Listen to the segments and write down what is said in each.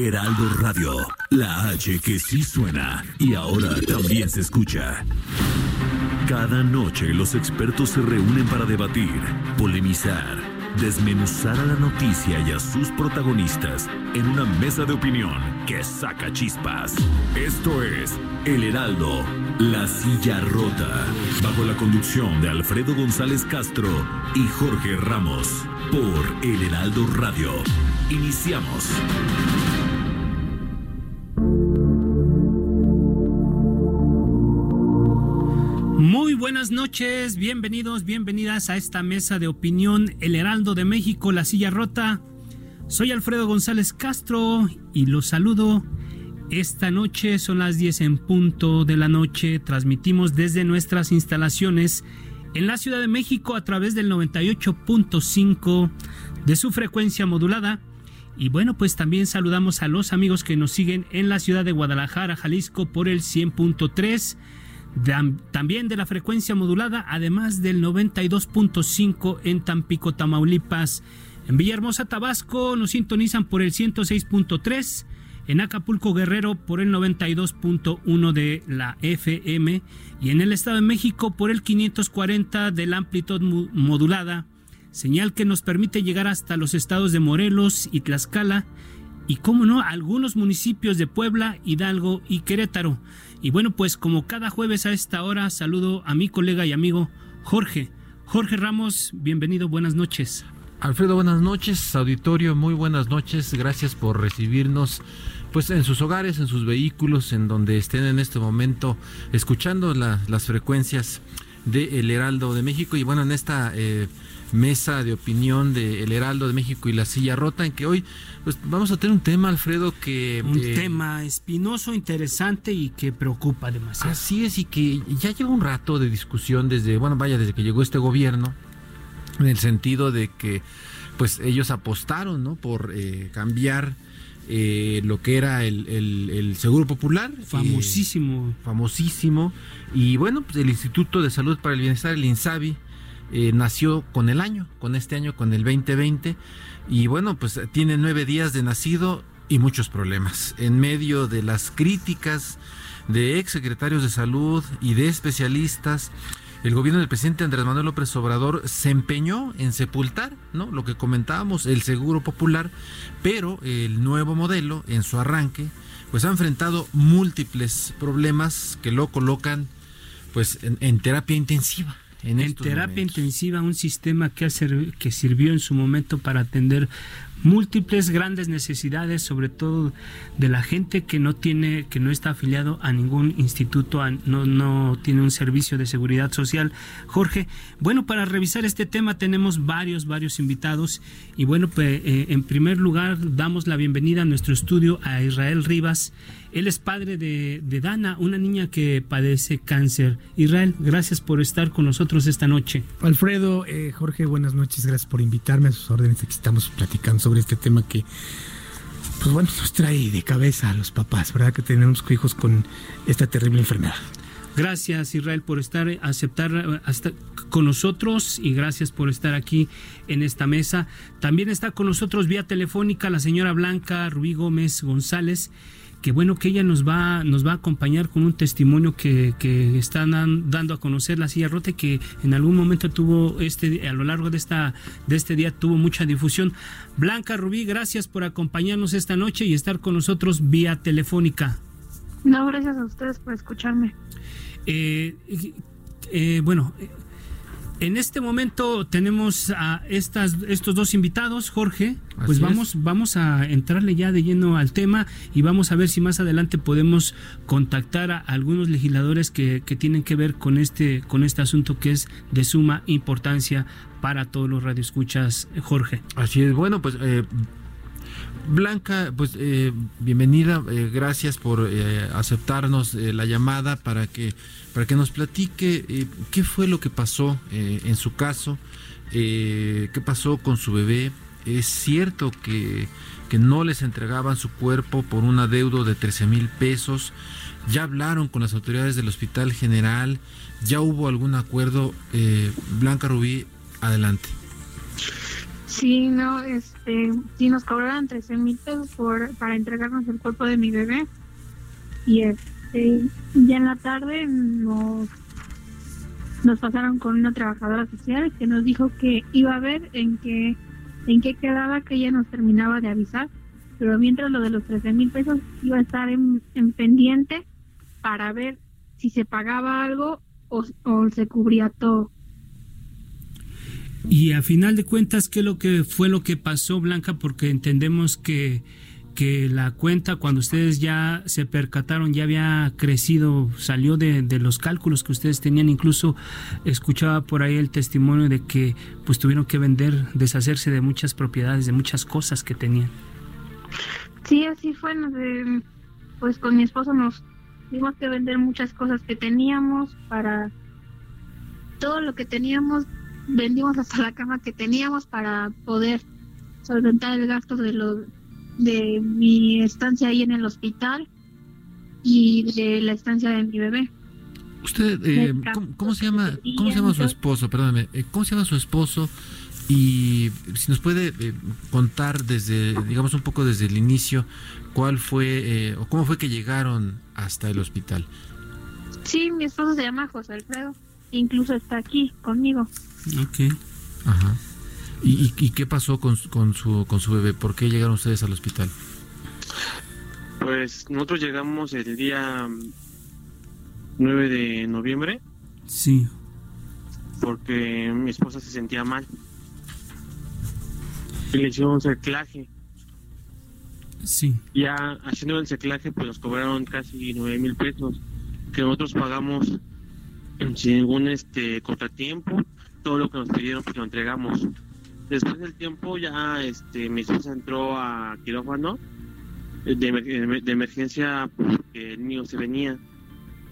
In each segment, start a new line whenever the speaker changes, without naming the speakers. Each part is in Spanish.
Heraldo Radio, la H que sí suena y ahora también se escucha. Cada noche los expertos se reúnen para debatir, polemizar, desmenuzar a la noticia y a sus protagonistas en una mesa de opinión que saca chispas. Esto es El Heraldo, la silla rota, bajo la conducción de Alfredo González Castro y Jorge Ramos, por El Heraldo Radio. Iniciamos.
Muy buenas noches, bienvenidos, bienvenidas a esta mesa de opinión El Heraldo de México, La Silla Rota. Soy Alfredo González Castro y los saludo. Esta noche son las 10 en punto de la noche. Transmitimos desde nuestras instalaciones en la Ciudad de México a través del 98.5 de su frecuencia modulada. Y bueno, pues también saludamos a los amigos que nos siguen en la ciudad de Guadalajara, Jalisco por el 100.3 también de la frecuencia modulada, además del 92.5 en Tampico, Tamaulipas. En Villahermosa, Tabasco, nos sintonizan por el 106.3. En Acapulco, Guerrero, por el 92.1 de la FM. Y en el Estado de México, por el 540 de la amplitud modulada. Señal que nos permite llegar hasta los estados de Morelos y Tlaxcala. Y, cómo no, algunos municipios de Puebla, Hidalgo y Querétaro. Y bueno, pues como cada jueves a esta hora, saludo a mi colega y amigo Jorge. Jorge Ramos, bienvenido, buenas noches.
Alfredo, buenas noches, auditorio, muy buenas noches, gracias por recibirnos pues en sus hogares, en sus vehículos, en donde estén en este momento escuchando las frecuencias de Heraldo de México y bueno, en esta eh, mesa de opinión de El Heraldo de México y la Silla Rota, en que hoy pues, vamos a tener un tema, Alfredo, que...
Un eh, tema espinoso, interesante y que preocupa demasiado.
Así es, y que ya lleva un rato de discusión desde, bueno, vaya, desde que llegó este gobierno, en el sentido de que pues ellos apostaron, ¿no? Por eh, cambiar... Eh, lo que era el, Seguro Popular.
Famosísimo.
famosísimo. Y bueno, pues el Instituto de Salud para el Bienestar, el INSABI, eh, nació con el año, con este año, con el 2020. Y bueno, pues tiene nueve días de nacido y muchos problemas. En medio de las críticas de ex secretarios de salud y de especialistas, el gobierno del presidente Andrés Manuel López Obrador se empeñó en sepultar, ¿no? Lo que comentábamos, el seguro popular, pero el nuevo modelo, en su arranque, pues ha enfrentado múltiples problemas que lo colocan pues en terapia intensiva
en, terapia intensiva, un sistema que, que sirvió en su momento para atender múltiples grandes necesidades, sobre todo de la gente que no tiene, que no está afiliado a ningún instituto, no, no tiene un servicio de seguridad social. Jorge, bueno, para revisar este tema tenemos varios, varios invitados y bueno, pues eh, en primer lugar damos la bienvenida a nuestro estudio a Israel Rivas. Él es padre de, de Dana, una niña que padece cáncer. Israel, gracias por estar con nosotros esta noche.
Alfredo, eh, Jorge, buenas noches, gracias por invitarme a sus órdenes. Aquí estamos platicando sobre este tema que, pues bueno, nos trae de cabeza a los papás, ¿verdad? Que tenemos hijos con esta terrible enfermedad.
Gracias Israel por estar, aceptar hasta con nosotros y gracias por estar aquí en esta mesa. También está con nosotros vía telefónica la señora Blanca Rubí Gómez González que bueno que ella nos va, nos va a acompañar con un testimonio que, que están dando a conocer la silla rota que en algún momento tuvo este, a lo largo de esta, de este día tuvo mucha difusión. Blanca Rubí, gracias por acompañarnos esta noche y estar con nosotros vía telefónica.
No, gracias a ustedes por escucharme.
Eh, eh, bueno, En este momento tenemos a estas, estos dos invitados, Jorge. Pues vamos, vamos a entrarle ya de lleno al tema y vamos a ver si más adelante podemos contactar a algunos legisladores que, que tienen que ver con este, con este asunto que es de suma importancia para todos los radioescuchas, Jorge.
Así es, bueno, pues eh, Blanca, pues eh, bienvenida, eh, gracias por eh, aceptarnos eh, la llamada para que para que nos platique qué fue lo que pasó en su caso, qué pasó con su bebé. Es cierto que, que no les entregaban su cuerpo por un adeudo de 13 mil pesos. Ya hablaron con las autoridades del Hospital General, ya hubo algún acuerdo. Blanca Rubí, adelante.
Sí, no, este, sí nos cobraron 13 mil pesos por, para entregarnos el cuerpo de mi bebé. Y este, ya en la tarde nos, nos pasaron con una trabajadora social que nos dijo que iba a ver en qué, en qué quedaba, que ella nos terminaba de avisar. Pero mientras lo de los 13 mil pesos iba a estar en, en pendiente para ver si se pagaba algo o se cubría todo.
Y a final de cuentas, ¿qué lo que fue lo que pasó, Blanca? Porque entendemos que, la cuenta, cuando ustedes ya se percataron, ya había crecido, salió de, los cálculos que ustedes tenían. Incluso escuchaba por ahí el testimonio de que pues tuvieron que vender, deshacerse de muchas propiedades, de muchas cosas que tenían.
Sí, así fue. Eh, pues con mi esposo nos tuvimos que vender muchas cosas que teníamos para todo lo que teníamos vendimos hasta la cama que teníamos para poder solventar el gasto de lo de mi estancia ahí en el hospital y de la estancia de mi bebé.
Usted, eh, ¿cómo, ¿cómo, se llama, cómo se llama su esposo? Perdóname, eh, ¿cómo se llama su esposo? Y si nos puede eh, contar desde, digamos un poco desde el inicio, cuál fue o cómo fue que llegaron hasta el hospital.
Sí, mi esposo se llama José Alfredo, incluso está aquí conmigo.
Ok.
Ajá. ¿Y, y, y qué pasó con, con, su, con su bebé? ¿Por qué llegaron ustedes al hospital?
Pues nosotros llegamos el día 9 de noviembre.
Sí.
Porque mi esposa se sentía mal. Y le hicieron un cerclaje.
Sí.
Ya haciendo el cerclaje, pues nos cobraron casi 9 mil pesos. Que nosotros pagamos sin ningún este contratiempo todo lo que nos pidieron pues lo entregamos. Después del tiempo ya este mi esposa entró a quirófano de, de, emergencia porque el niño se venía.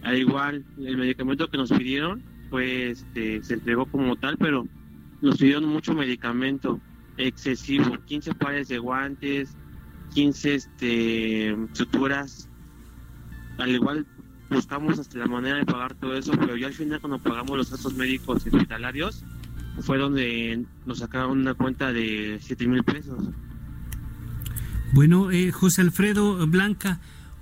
Al igual el medicamento que nos pidieron pues este, se entregó como tal pero nos pidieron mucho medicamento excesivo 15 pares de guantes 15 este suturas. Al igual buscamos hasta la manera de pagar todo eso, pero ya al final cuando pagamos los gastos médicos hospitalarios fue donde nos sacaron una cuenta de 7 mil pesos.
Bueno, eh, José Alfredo Blanca,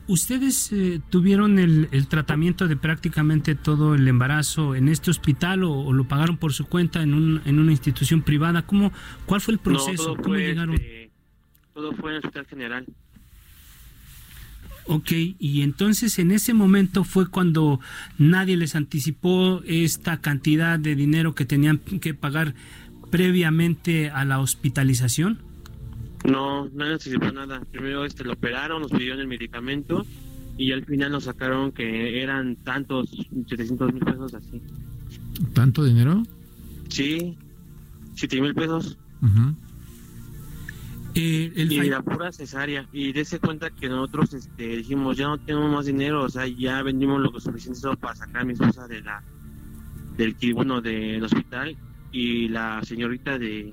¿ustedes eh, tuvieron el, el, tratamiento de prácticamente todo el embarazo en este hospital o, o, lo pagaron por su cuenta en, un, en una institución privada? ¿Cómo, ¿Cuál fue el proceso?
No,
¿Cómo
fue,
llegaron?
Este, todo fue en el hospital general.
Ok, y entonces en ese momento fue cuando nadie les anticipó esta cantidad de dinero que tenían que pagar previamente a la hospitalización.
No, no anticipó nada. Primero este lo operaron, nos pidieron el medicamento y al final nos sacaron que eran tantos 700 mil pesos así.
¿Tanto dinero?
Sí, 7 mil pesos.
Uh -huh.
Eh, el y la pura cesárea y dése cuenta que nosotros este, dijimos ya no tenemos más dinero o sea ya vendimos lo que suficiente para sacar a mi esposa de la del bueno del hospital y la señorita de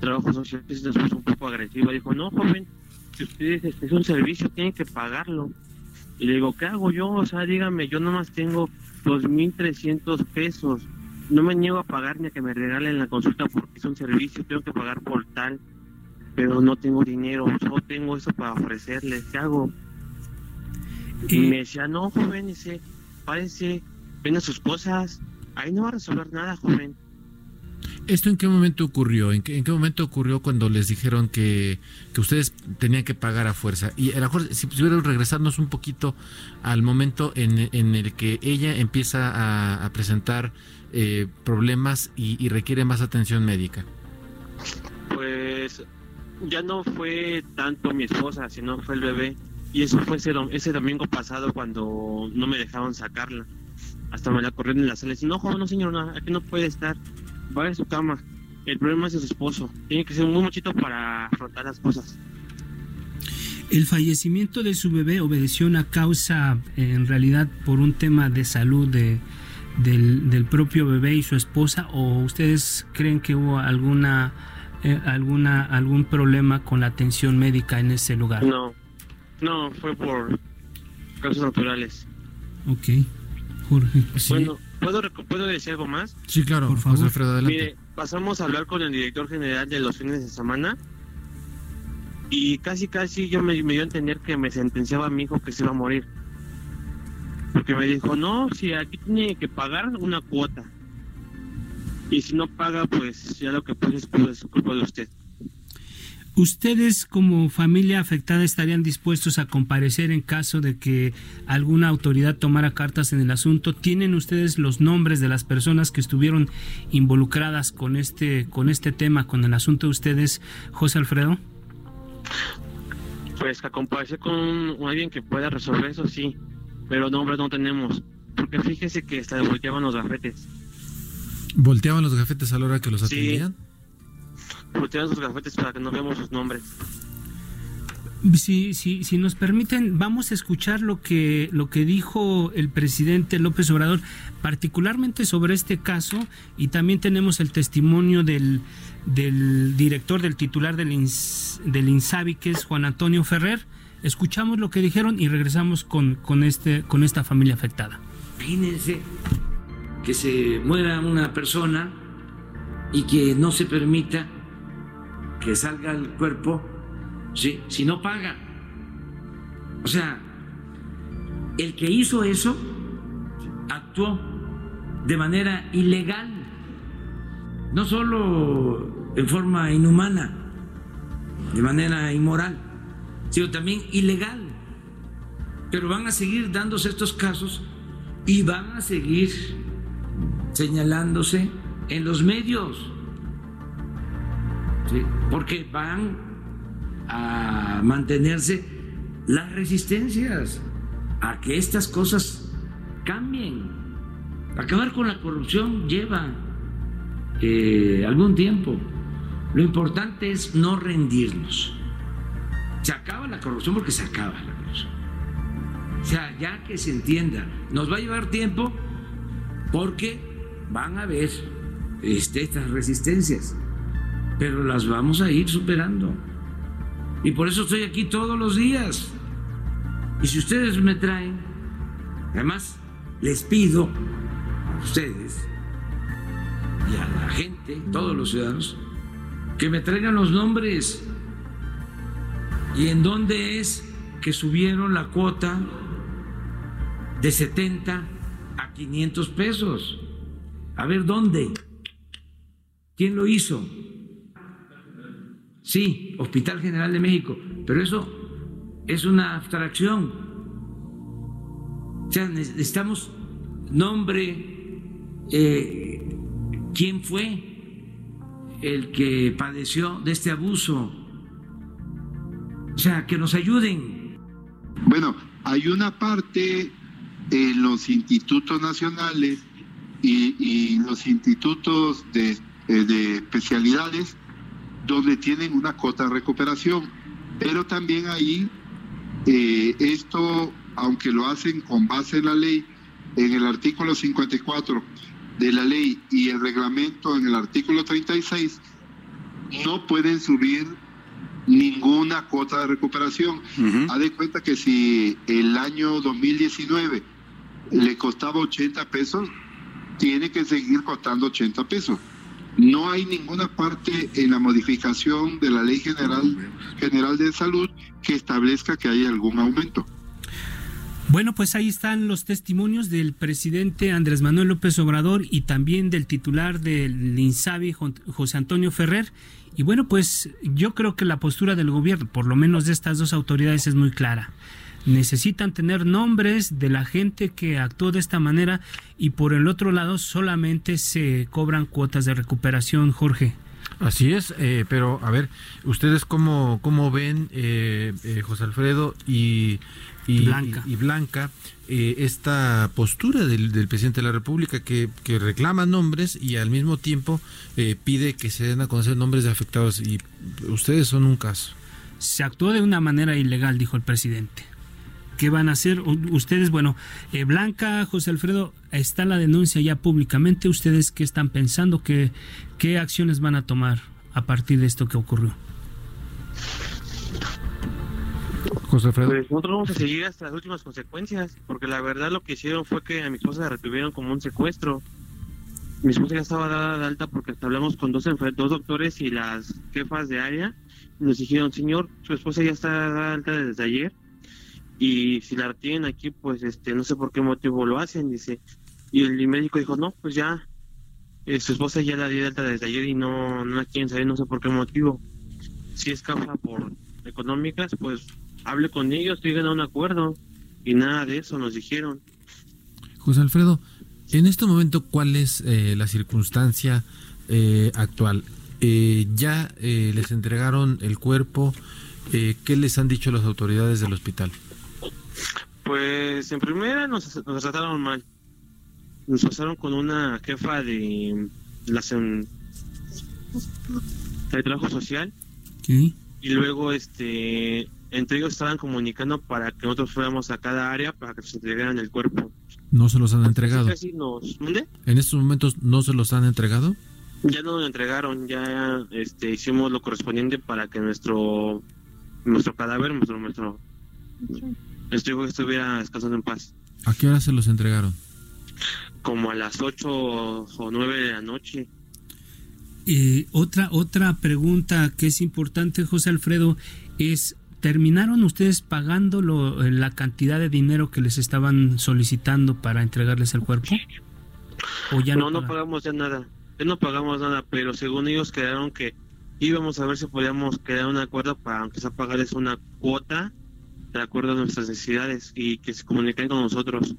trabajo social se puso un poco agresiva dijo no joven si ustedes este, es un servicio tienen que pagarlo y le digo qué hago yo o sea dígame yo nomás tengo dos mil trescientos pesos. No me niego a pagar ni a que me regalen la consulta porque es un servicio tengo que pagar por tal pero no tengo dinero, solo tengo eso para ofrecerles, ¿qué hago? Y, me decía, no, joven, dice, párese, ven a sus cosas, ahí no va a resolver nada, joven.
¿Esto en qué momento ocurrió? ¿En qué, en qué momento ocurrió cuando les dijeron que, que, ustedes tenían que pagar a fuerza? Y a lo mejor, si pudieran regresarnos un poquito al momento en, en el que ella empieza a, a presentar eh, problemas y, y, requiere más atención médica.
Pues ya no fue tanto mi esposa, sino fue el bebé. Y eso fue ese, ese domingo pasado cuando no me dejaban sacarla. Hasta me la corrieron en la sala y no, no señor, no, aquí no puede estar vaya a su cama. El problema es su esposo. Tiene que ser muy muchito para afrontar las cosas.
El fallecimiento de su bebé obedeció una causa, en realidad, por un tema de salud de, del, del, propio bebé y su esposa, o ustedes creen que hubo alguna, eh, alguna, algún problema con la atención médica en ese lugar?
No, no, fue por causas naturales.
Ok, Jorge.
Sí. Bueno, ¿Puedo, ¿Puedo decir algo más?
Sí, claro, por favor. Alfredo, adelante.
Mire, pasamos a hablar con el director general de los fines de semana y casi, casi yo me, me dio a entender que me sentenciaba a mi hijo que se iba a morir. Porque me dijo, no, si aquí tiene que pagar una cuota. Y si no paga, pues ya lo que pasa es culpa de usted.
¿Ustedes como familia afectada estarían dispuestos a comparecer en caso de que alguna autoridad tomara cartas en el asunto? ¿Tienen ustedes los nombres de las personas que estuvieron involucradas con este con este tema, con el asunto de ustedes, José Alfredo?
Pues a comparecer con alguien que pueda resolver eso sí, pero nombres no tenemos, porque fíjese que hasta volteaban los gafetes.
¿Volteaban los gafetes a la hora que los atendían?
Sí voltean sus gafetes para que no veamos sus nombres.
Si, si, si nos permiten, vamos a escuchar lo que, lo que dijo el presidente López Obrador, particularmente sobre este caso, y también tenemos el testimonio del, del director, del titular del, INS, del INSABI, que es Juan Antonio Ferrer. Escuchamos lo que dijeron y regresamos con, con, este, con esta familia afectada.
Imagínense que se muera una persona y que no se permita que salga el cuerpo ¿sí? si no paga. O sea, el que hizo eso actuó de manera ilegal, no solo en forma inhumana, de manera inmoral, sino también ilegal. Pero van a seguir dándose estos casos y van a seguir señalándose en los medios porque van a mantenerse las resistencias a que estas cosas cambien. Acabar con la corrupción lleva eh, algún tiempo. Lo importante es no rendirnos. Se acaba la corrupción porque se acaba la corrupción. O sea, ya que se entienda, nos va a llevar tiempo porque van a haber este, estas resistencias pero las vamos a ir superando. Y por eso estoy aquí todos los días. Y si ustedes me traen, además les pido a ustedes y a la gente, todos los ciudadanos, que me traigan los nombres y en dónde es que subieron la cuota de 70 a 500 pesos. A ver, ¿dónde? ¿Quién lo hizo? Sí, Hospital General de México, pero eso es una abstracción. O sea, necesitamos nombre, eh, quién fue el que padeció de este abuso. O sea, que nos ayuden.
Bueno, hay una parte en los institutos nacionales y, y los institutos de, eh, de especialidades donde tienen una cota de recuperación. Pero también ahí eh, esto, aunque lo hacen con base en la ley, en el artículo 54 de la ley y el reglamento en el artículo 36, no pueden subir ninguna cuota de recuperación. Haz de cuenta que si el año 2019 le costaba 80 pesos, tiene que seguir costando 80 pesos. No hay ninguna parte en la modificación de la Ley General, General de Salud que establezca que haya algún aumento.
Bueno, pues ahí están los testimonios del presidente Andrés Manuel López Obrador y también del titular del INSABI, José Antonio Ferrer. Y bueno, pues yo creo que la postura del gobierno, por lo menos de estas dos autoridades, es muy clara. Necesitan tener nombres de la gente que actuó de esta manera y por el otro lado solamente se cobran cuotas de recuperación, Jorge.
Así es, eh, pero a ver, ¿ustedes cómo, cómo ven, eh, eh, José Alfredo y, Blanca, y, Blanca esta postura del, presidente de la República que, que, reclama nombres y al mismo tiempo pide que se den a conocer nombres de afectados? Y ustedes son un caso.
Se actuó de una manera ilegal, dijo el presidente. ¿Qué van a hacer? Ustedes, bueno, eh, Blanca, José Alfredo, está la denuncia ya públicamente. ¿Ustedes qué están pensando? ¿Qué, qué acciones van a tomar a partir de esto que ocurrió?
José Alfredo. Pues nosotros vamos a seguir hasta las últimas consecuencias, porque la verdad lo que hicieron fue que a mi esposa la retuvieron como un secuestro. Mi esposa ya estaba dada de alta porque hablamos con dos, dos doctores y las jefas de área. Nos dijeron, señor, su esposa ya está dada de alta desde ayer y si la tienen aquí, pues este no sé por qué motivo lo hacen, dice. Y el médico dijo, no, pues ya, eh, su esposa ya la dio alta desde ayer y no, no la quieren saber, no sé por qué motivo. Si es causa por económicas, pues hable con ellos, lleguen a un acuerdo. Y nada de eso nos dijeron.
José Alfredo, en este momento, ¿cuál es eh, la circunstancia eh, actual? ¿Ya les entregaron el cuerpo? ¿Qué les han dicho las autoridades del hospital?
Pues en primera nos, trataron mal. Nos pasaron con una jefa de la de trabajo social. Y luego este entre ellos estaban comunicando para que nosotros fuéramos a cada área para que se entregaran el cuerpo.
¿No se los han entregado?
nos...
¿En estos momentos no se los han entregado?
Ya no lo entregaron, ya este, hicimos lo correspondiente para que nuestro nuestro cadáver, nuestro, nuestro Estuvo que estuviera descansando en paz.
¿A qué hora se los entregaron?
Como a las 8 o 9 de la noche.
Eh, otra, otra pregunta que es importante, José Alfredo, es, ¿terminaron ustedes pagando lo, la cantidad de dinero que les estaban solicitando para entregarles el cuerpo?
¿O ya no, no, pagamos ya nada. Ya no pagamos nada, pero según ellos quedaron que íbamos a ver si podíamos quedar un acuerdo para aunque sea pagarles una cuota de acuerdo a nuestras necesidades y que se comuniquen con nosotros.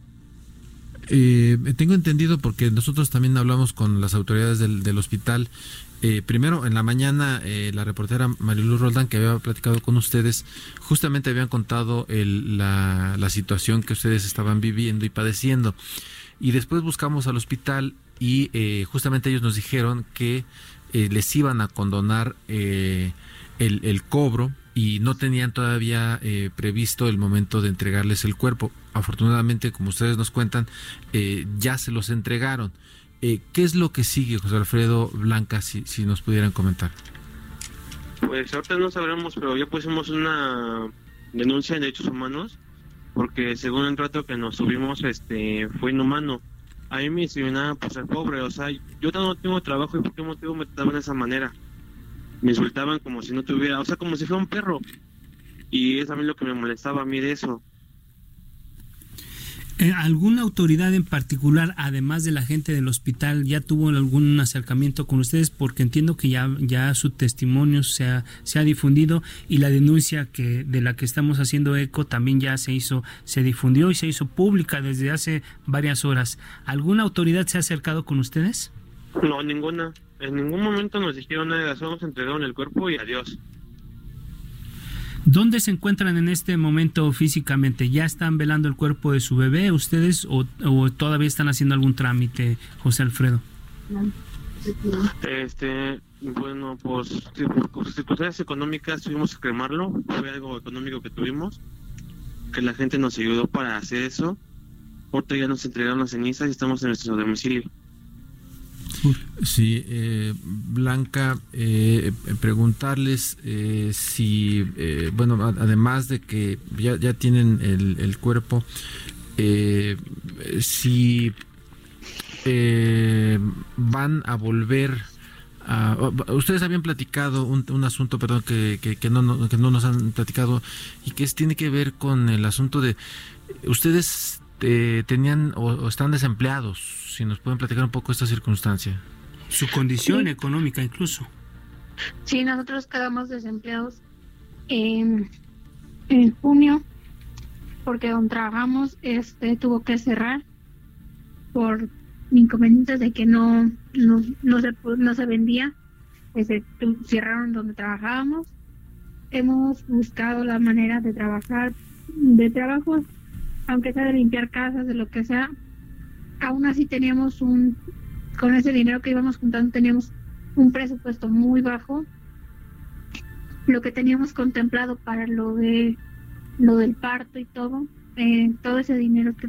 Eh, tengo entendido porque nosotros también hablamos con las autoridades del, hospital. Eh, primero, en la mañana, eh, la reportera Marilu Roldán, que había platicado con ustedes, justamente habían contado la, la, situación que ustedes estaban viviendo y padeciendo. Y después buscamos al hospital y justamente ellos nos dijeron que les iban a condonar el, el cobro y no tenían todavía eh, previsto el momento de entregarles el cuerpo. Afortunadamente, como ustedes nos cuentan, eh, ya se los entregaron. Eh, ¿Qué es lo que sigue, José Alfredo Blanca, si, si nos pudieran comentar?
Pues ahorita no sabremos, pero ya pusimos una denuncia de derechos humanos, porque según el trato que nos subimos, este, fue inhumano. A mí me discriminaban por ser pobre, o sea, yo no tengo trabajo y por qué motivo me trataban de esa manera me insultaban como si no tuviera, o sea, como si fuera un perro. Y es a mí lo que me molestaba a mí de eso.
Eh, ¿Alguna autoridad en particular, además de la gente del hospital, ya tuvo algún acercamiento con ustedes? Porque entiendo que ya, ya su testimonio se ha, se ha difundido y la denuncia que de la que estamos haciendo eco también ya se hizo, se difundió y se hizo pública desde hace varias horas. ¿Alguna autoridad se ha acercado con ustedes?
No, ninguna. En ningún momento nos dijeron nada, solo nos entregaron el cuerpo y adiós.
¿Dónde se encuentran en este momento físicamente? ¿Ya están velando el cuerpo de su bebé ustedes o, todavía están haciendo algún trámite, José Alfredo?
Este, bueno, pues por circunstancias económicas tuvimos que cremarlo, fue algo económico que tuvimos, que la gente nos ayudó para hacer eso. Ahorita ya nos entregaron las cenizas y estamos en nuestro domicilio.
Sí, eh, Blanca, eh, preguntarles eh, si, bueno, además de que ya, ya tienen el, el cuerpo, si van a volver ustedes habían platicado un, asunto, perdón, que, que, no, que no nos han platicado y que tiene que ver con el asunto de ustedes eh, tenían o, están desempleados. Si nos pueden platicar un poco esta circunstancia.
Su condición económica incluso.
Sí, nosotros quedamos desempleados en, en junio porque donde trabajamos este tuvo que cerrar por inconvenientes de que no no, no se no se vendía se cerraron donde trabajábamos hemos buscado la manera de trabajar de trabajo aunque sea de limpiar casas de lo que sea aún así teníamos un con ese dinero que íbamos juntando teníamos un presupuesto muy bajo lo que teníamos contemplado para lo de lo del parto y todo, eh, todo ese dinero que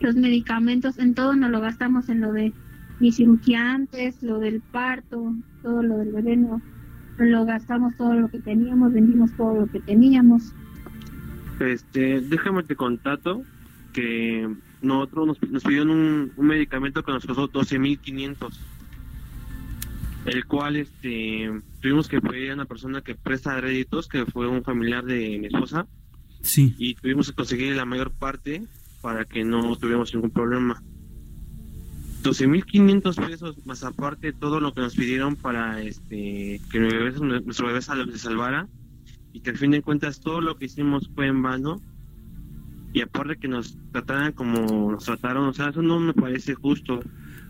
los medicamentos, en todo nos lo gastamos en lo de mi cirugía antes, lo del parto, todo lo del bebé, lo gastamos todo lo que teníamos, vendimos todo lo que teníamos.
Este, déjame te contato que nosotros nos, nos pidieron un, un medicamento que nos costó 12.500 el cual este tuvimos que pedir a una persona que presta créditos, que fue un familiar de mi esposa,
Sí.
Y tuvimos que conseguir la mayor parte para que no tuviéramos ningún problema. 12.500 pesos más aparte todo lo que nos pidieron para este que nuestro bebé se salvara y que al fin de cuentas todo lo que hicimos fue en vano y aparte que nos trataran como nos trataron, o sea, eso no me parece justo.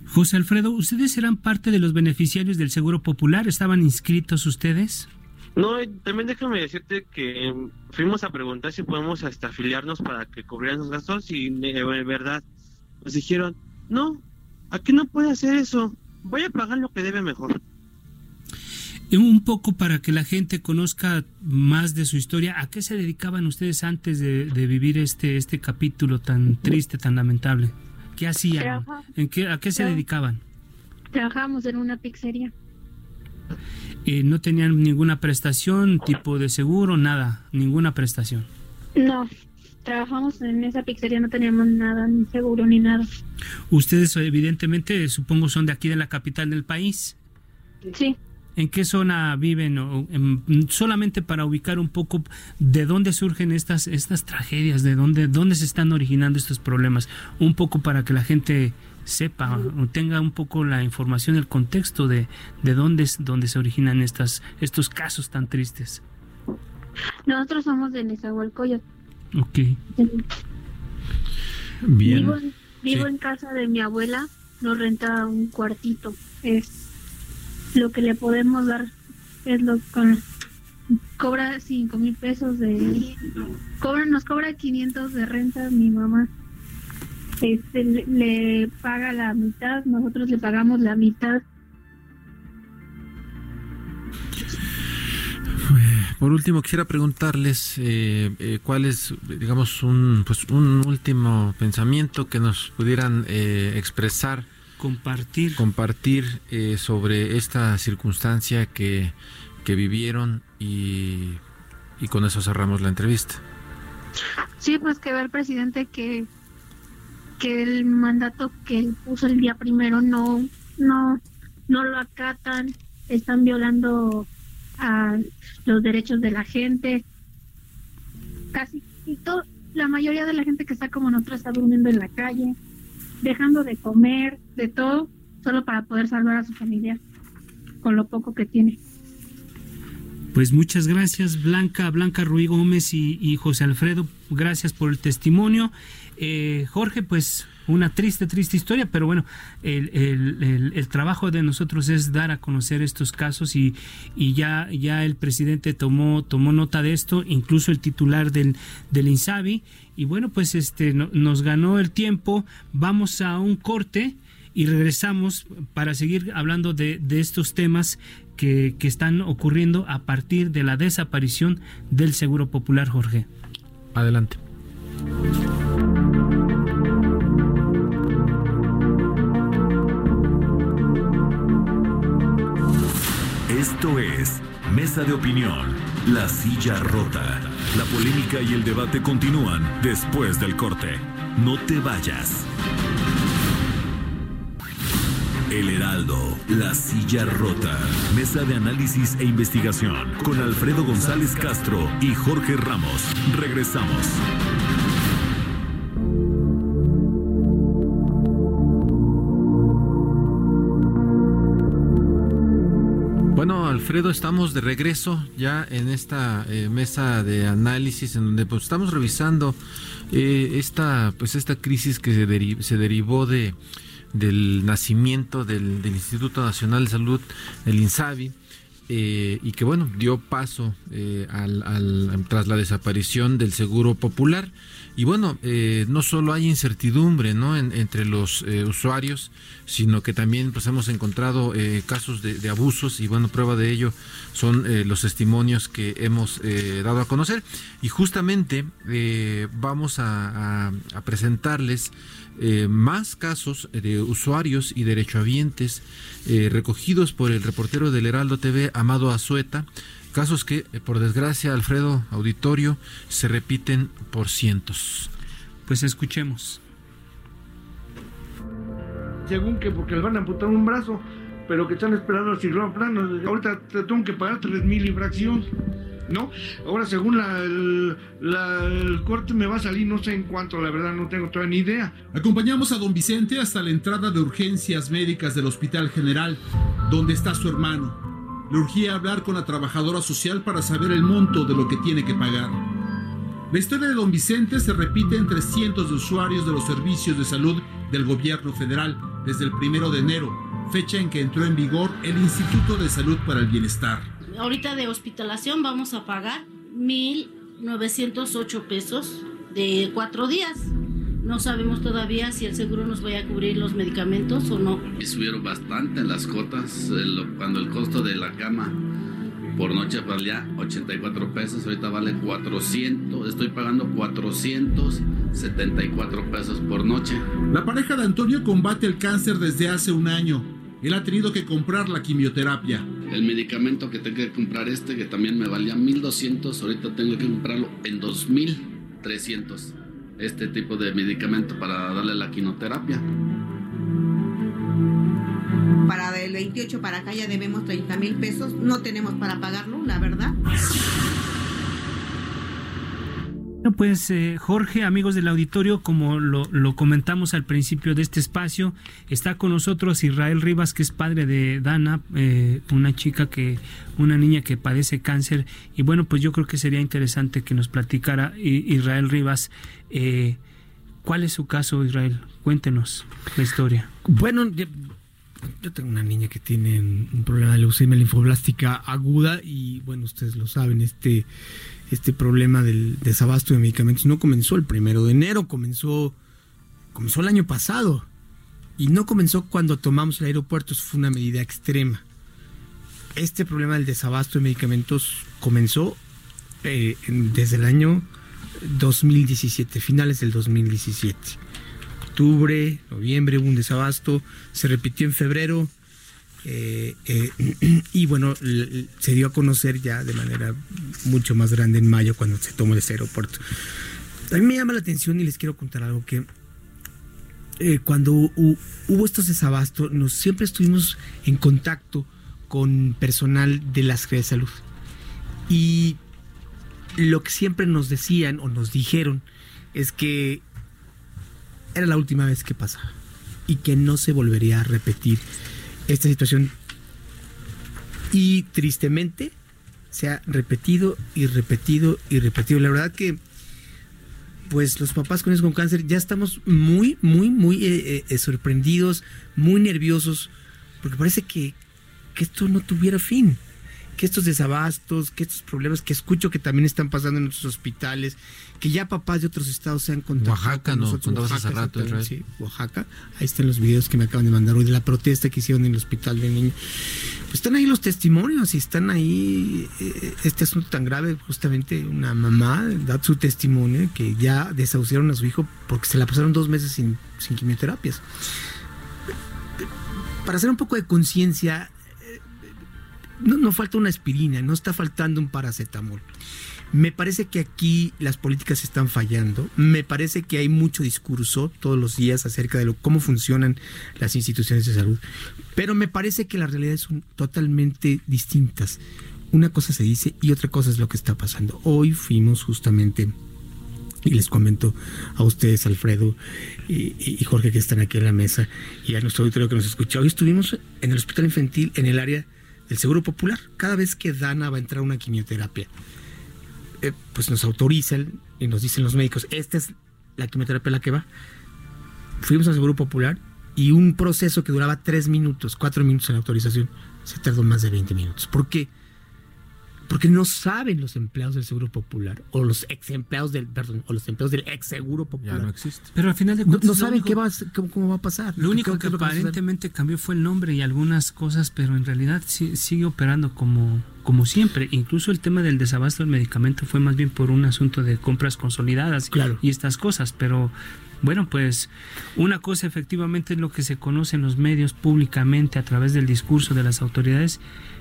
José Alfredo, ¿ustedes eran parte de los beneficiarios del Seguro Popular? ¿Estaban inscritos ustedes?
No, también déjame decirte que fuimos a preguntar si podemos hasta afiliarnos para que cubrieran los gastos y de verdad nos dijeron, no, aquí no puede hacer eso, voy a pagar lo que debe mejor.
Un poco para que la gente conozca más de su historia, ¿a qué se dedicaban ustedes antes de, vivir este, este capítulo tan triste, tan lamentable? ¿Qué hacían? ¿En qué, ¿A qué se dedicaban?
Trabajábamos en una pizzería
no tenían ninguna prestación, tipo de seguro, nada, ninguna prestación.
No, trabajamos en esa pizzería, no teníamos nada, ni seguro ni nada.
Ustedes evidentemente, supongo, son de aquí de la capital del país.
Sí.
¿En qué zona viven? O, solamente para ubicar un poco de dónde surgen estas, estas tragedias, de dónde, dónde se están originando estos problemas, un poco para que la gente sepa o tenga un poco la información, el contexto de, de dónde, es, dónde se originan estas, estos casos tan tristes.
Nosotros somos de Nezahualcóyotl.
Ok.
Bien. Vivo, en casa de mi abuela, nos renta un cuartito. Es lo que le podemos dar, es lo con cobra cinco mil pesos de cobra nos cobra 500 de renta mi mamá este, le, paga la mitad, nosotros le pagamos la mitad.
Por último, quisiera preguntarles eh, eh, cuál es, digamos, un, pues, un último pensamiento que nos pudieran eh, expresar,
compartir,
compartir sobre esta circunstancia que, que vivieron y, y con eso cerramos la entrevista.
Sí, pues que ve el presidente que que el mandato que él puso el día primero no, no, no lo acatan, están violando a los derechos de la gente. Casi y todo, la mayoría de la gente que está como nosotros está durmiendo en la calle, dejando de comer, de todo, solo para poder salvar a su familia con lo poco que tiene.
Pues muchas gracias Blanca, Blanca Ruiz Gómez y, José Alfredo, gracias por el testimonio. Eh, Jorge, pues una triste, triste historia, pero bueno, el, el, el, trabajo de nosotros es dar a conocer estos casos y, y ya, ya el presidente tomó, tomó nota de esto, incluso el titular del, del INSABI, y bueno, pues este nos ganó el tiempo, vamos a un corte y regresamos para seguir hablando de, de estos temas que, que, están ocurriendo a partir de la desaparición del Seguro Popular, Jorge.
Adelante.
Esto es Mesa de Opinión, La Silla Rota. La polémica y el debate continúan después del corte. No te vayas. El Heraldo, La Silla Rota. Mesa de análisis e investigación con Alfredo González Castro y Jorge Ramos. Regresamos.
Alfredo, estamos de regreso ya en esta eh, mesa de análisis en donde pues, estamos revisando eh, esta pues esta crisis que se, se derivó de del nacimiento del, Instituto Nacional de Salud, el INSABI, eh, y que bueno dio paso al, tras la desaparición del Seguro Popular y bueno, eh, no solo hay incertidumbre ¿no? entre los eh, usuarios, sino que también pues, hemos encontrado eh, casos de, abusos y bueno, prueba de ello son los testimonios que hemos dado a conocer. Y justamente vamos a, a presentarles más casos de usuarios y derechohabientes recogidos por el reportero del Heraldo TV, Amado Azueta, Casos que, eh, por desgracia, Alfredo Auditorio, se repiten por cientos.
Pues escuchemos.
Según que porque le van a amputar un brazo, pero que están esperando el ciclón plano. Ahorita te tengo que pagar 3 mil infracción. ¿no? Ahora, según el, corte me va a salir, no sé en cuánto, la verdad no tengo toda ni idea.
Acompañamos a don Vicente hasta la entrada de urgencias médicas del Hospital General, donde está su hermano. Le urgía hablar con la trabajadora social para saber el monto de lo que tiene que pagar. La historia de don Vicente se repite entre cientos de usuarios de los servicios de salud del gobierno federal desde el primero de enero, fecha en que entró en vigor el Instituto de Salud para el Bienestar.
Ahorita de hospitalación vamos a pagar 1.908 pesos de cuatro días. No sabemos todavía si el seguro nos vaya a cubrir los medicamentos o no.
Subieron bastante las cotas cuando el costo de la cama por noche valía 84 pesos, ahorita vale 400, estoy pagando 474 pesos por noche.
La pareja de Antonio combate el cáncer desde hace un año. Él ha tenido que comprar la quimioterapia.
El medicamento que tengo que comprar este, que también me valía 1200, ahorita tengo que comprarlo en 2300 este tipo de medicamento para darle la quinoterapia.
Para el 28 para acá ya debemos 30 mil pesos. No tenemos para pagarlo, la verdad.
Pues eh, Jorge, amigos del auditorio, como lo, comentamos al principio de este espacio, está con nosotros Israel Rivas, que es padre de Dana, eh, una chica que, una niña que padece cáncer. Y bueno, pues yo creo que sería interesante que nos platicara Israel Rivas eh, cuál es su caso, Israel. Cuéntenos la historia.
Bueno, yo, tengo una niña que tiene un problema de leucemia linfoblástica aguda y bueno, ustedes lo saben, este este problema del desabasto de medicamentos no comenzó el primero de enero, comenzó, comenzó el año pasado. Y no comenzó cuando tomamos el aeropuerto, eso fue una medida extrema. Este problema del desabasto de medicamentos comenzó eh, desde el año 2017, finales del 2017. Octubre, noviembre hubo un desabasto, se repitió en febrero, eh, eh, y bueno, se dio a conocer ya de manera mucho más grande en mayo cuando se tomó ese aeropuerto. A mí me llama la atención y les quiero contar algo que eh, cuando hubo estos desabastos, nos, siempre estuvimos en contacto con personal de la Secretaría de Salud. Y lo que siempre nos decían o nos dijeron es que era la última vez que pasaba y que no se volvería a repetir esta situación. Y tristemente se ha repetido y repetido y repetido. La verdad que, pues los papás con, con cáncer ya estamos muy, muy, muy eh, eh, sorprendidos, muy nerviosos, porque parece que, que esto no tuviera fin que estos desabastos, que estos problemas que escucho que también están pasando en nuestros hospitales, que ya papás de otros estados se han contactado
Oaxaca, con nosotros. no, hace rato,
sí, Oaxaca. Ahí están los videos que me acaban de mandar hoy de la protesta que hicieron en el hospital de niño. Pues están ahí los testimonios y están ahí eh, este asunto tan grave, justamente una mamá da su testimonio que ya desahuciaron a su hijo porque se la pasaron dos meses sin, sin quimioterapias. Para hacer un poco de conciencia, no, falta una aspirina, no está faltando un paracetamol. Me parece que aquí las políticas están fallando. Me parece que hay mucho discurso todos los días acerca de cómo funcionan las instituciones de salud. Pero me parece que las realidades son totalmente distintas. Una cosa se dice y otra cosa es lo que está pasando. Hoy fuimos justamente y les comento a ustedes, Alfredo y, Jorge, que están aquí en la mesa, y a nuestro auditorio que nos escucha. Hoy estuvimos en el hospital infantil, en el área del Seguro Popular. Cada vez que Dana va a entrar a una quimioterapia, eh, pues nos autorizan y nos dicen los médicos, esta es la quimioterapia la que va. Fuimos al Seguro Popular y un proceso que duraba tres minutos, cuatro minutos en la autorización, se tardó más de 20 minutos. ¿Por qué? Porque no saben los empleados del Seguro Popular o los ex empleados del perdón, o los empleados del ex Seguro Popular.
Ya no existe.
Pero al final de cuentas
no, saben qué va, cómo, va a pasar.
Lo único que, aparentemente cambió fue el nombre y algunas cosas, pero en realidad sigue operando como como siempre. Incluso el tema del desabasto del medicamento fue más bien por un asunto de compras consolidadas
claro.
y estas cosas, pero bueno, pues una cosa efectivamente es lo que se conoce en los medios públicamente a través del discurso de las autoridades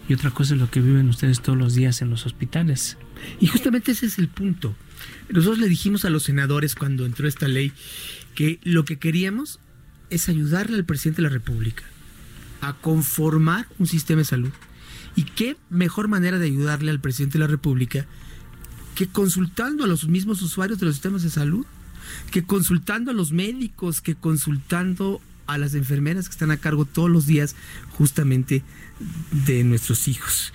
y otra cosa es lo que viven ustedes todos los días en los hospitales.
Y justamente ese es el punto. Nosotros le dijimos a los senadores cuando entró esta ley que lo que queríamos es ayudarle al presidente de la República a conformar un sistema de salud. ¿Y qué mejor manera de ayudarle al presidente de la República que consultando a los mismos usuarios de los sistemas de salud? Que consultando a los médicos, que consultando a las enfermeras que están a cargo todos los días justamente de nuestros hijos.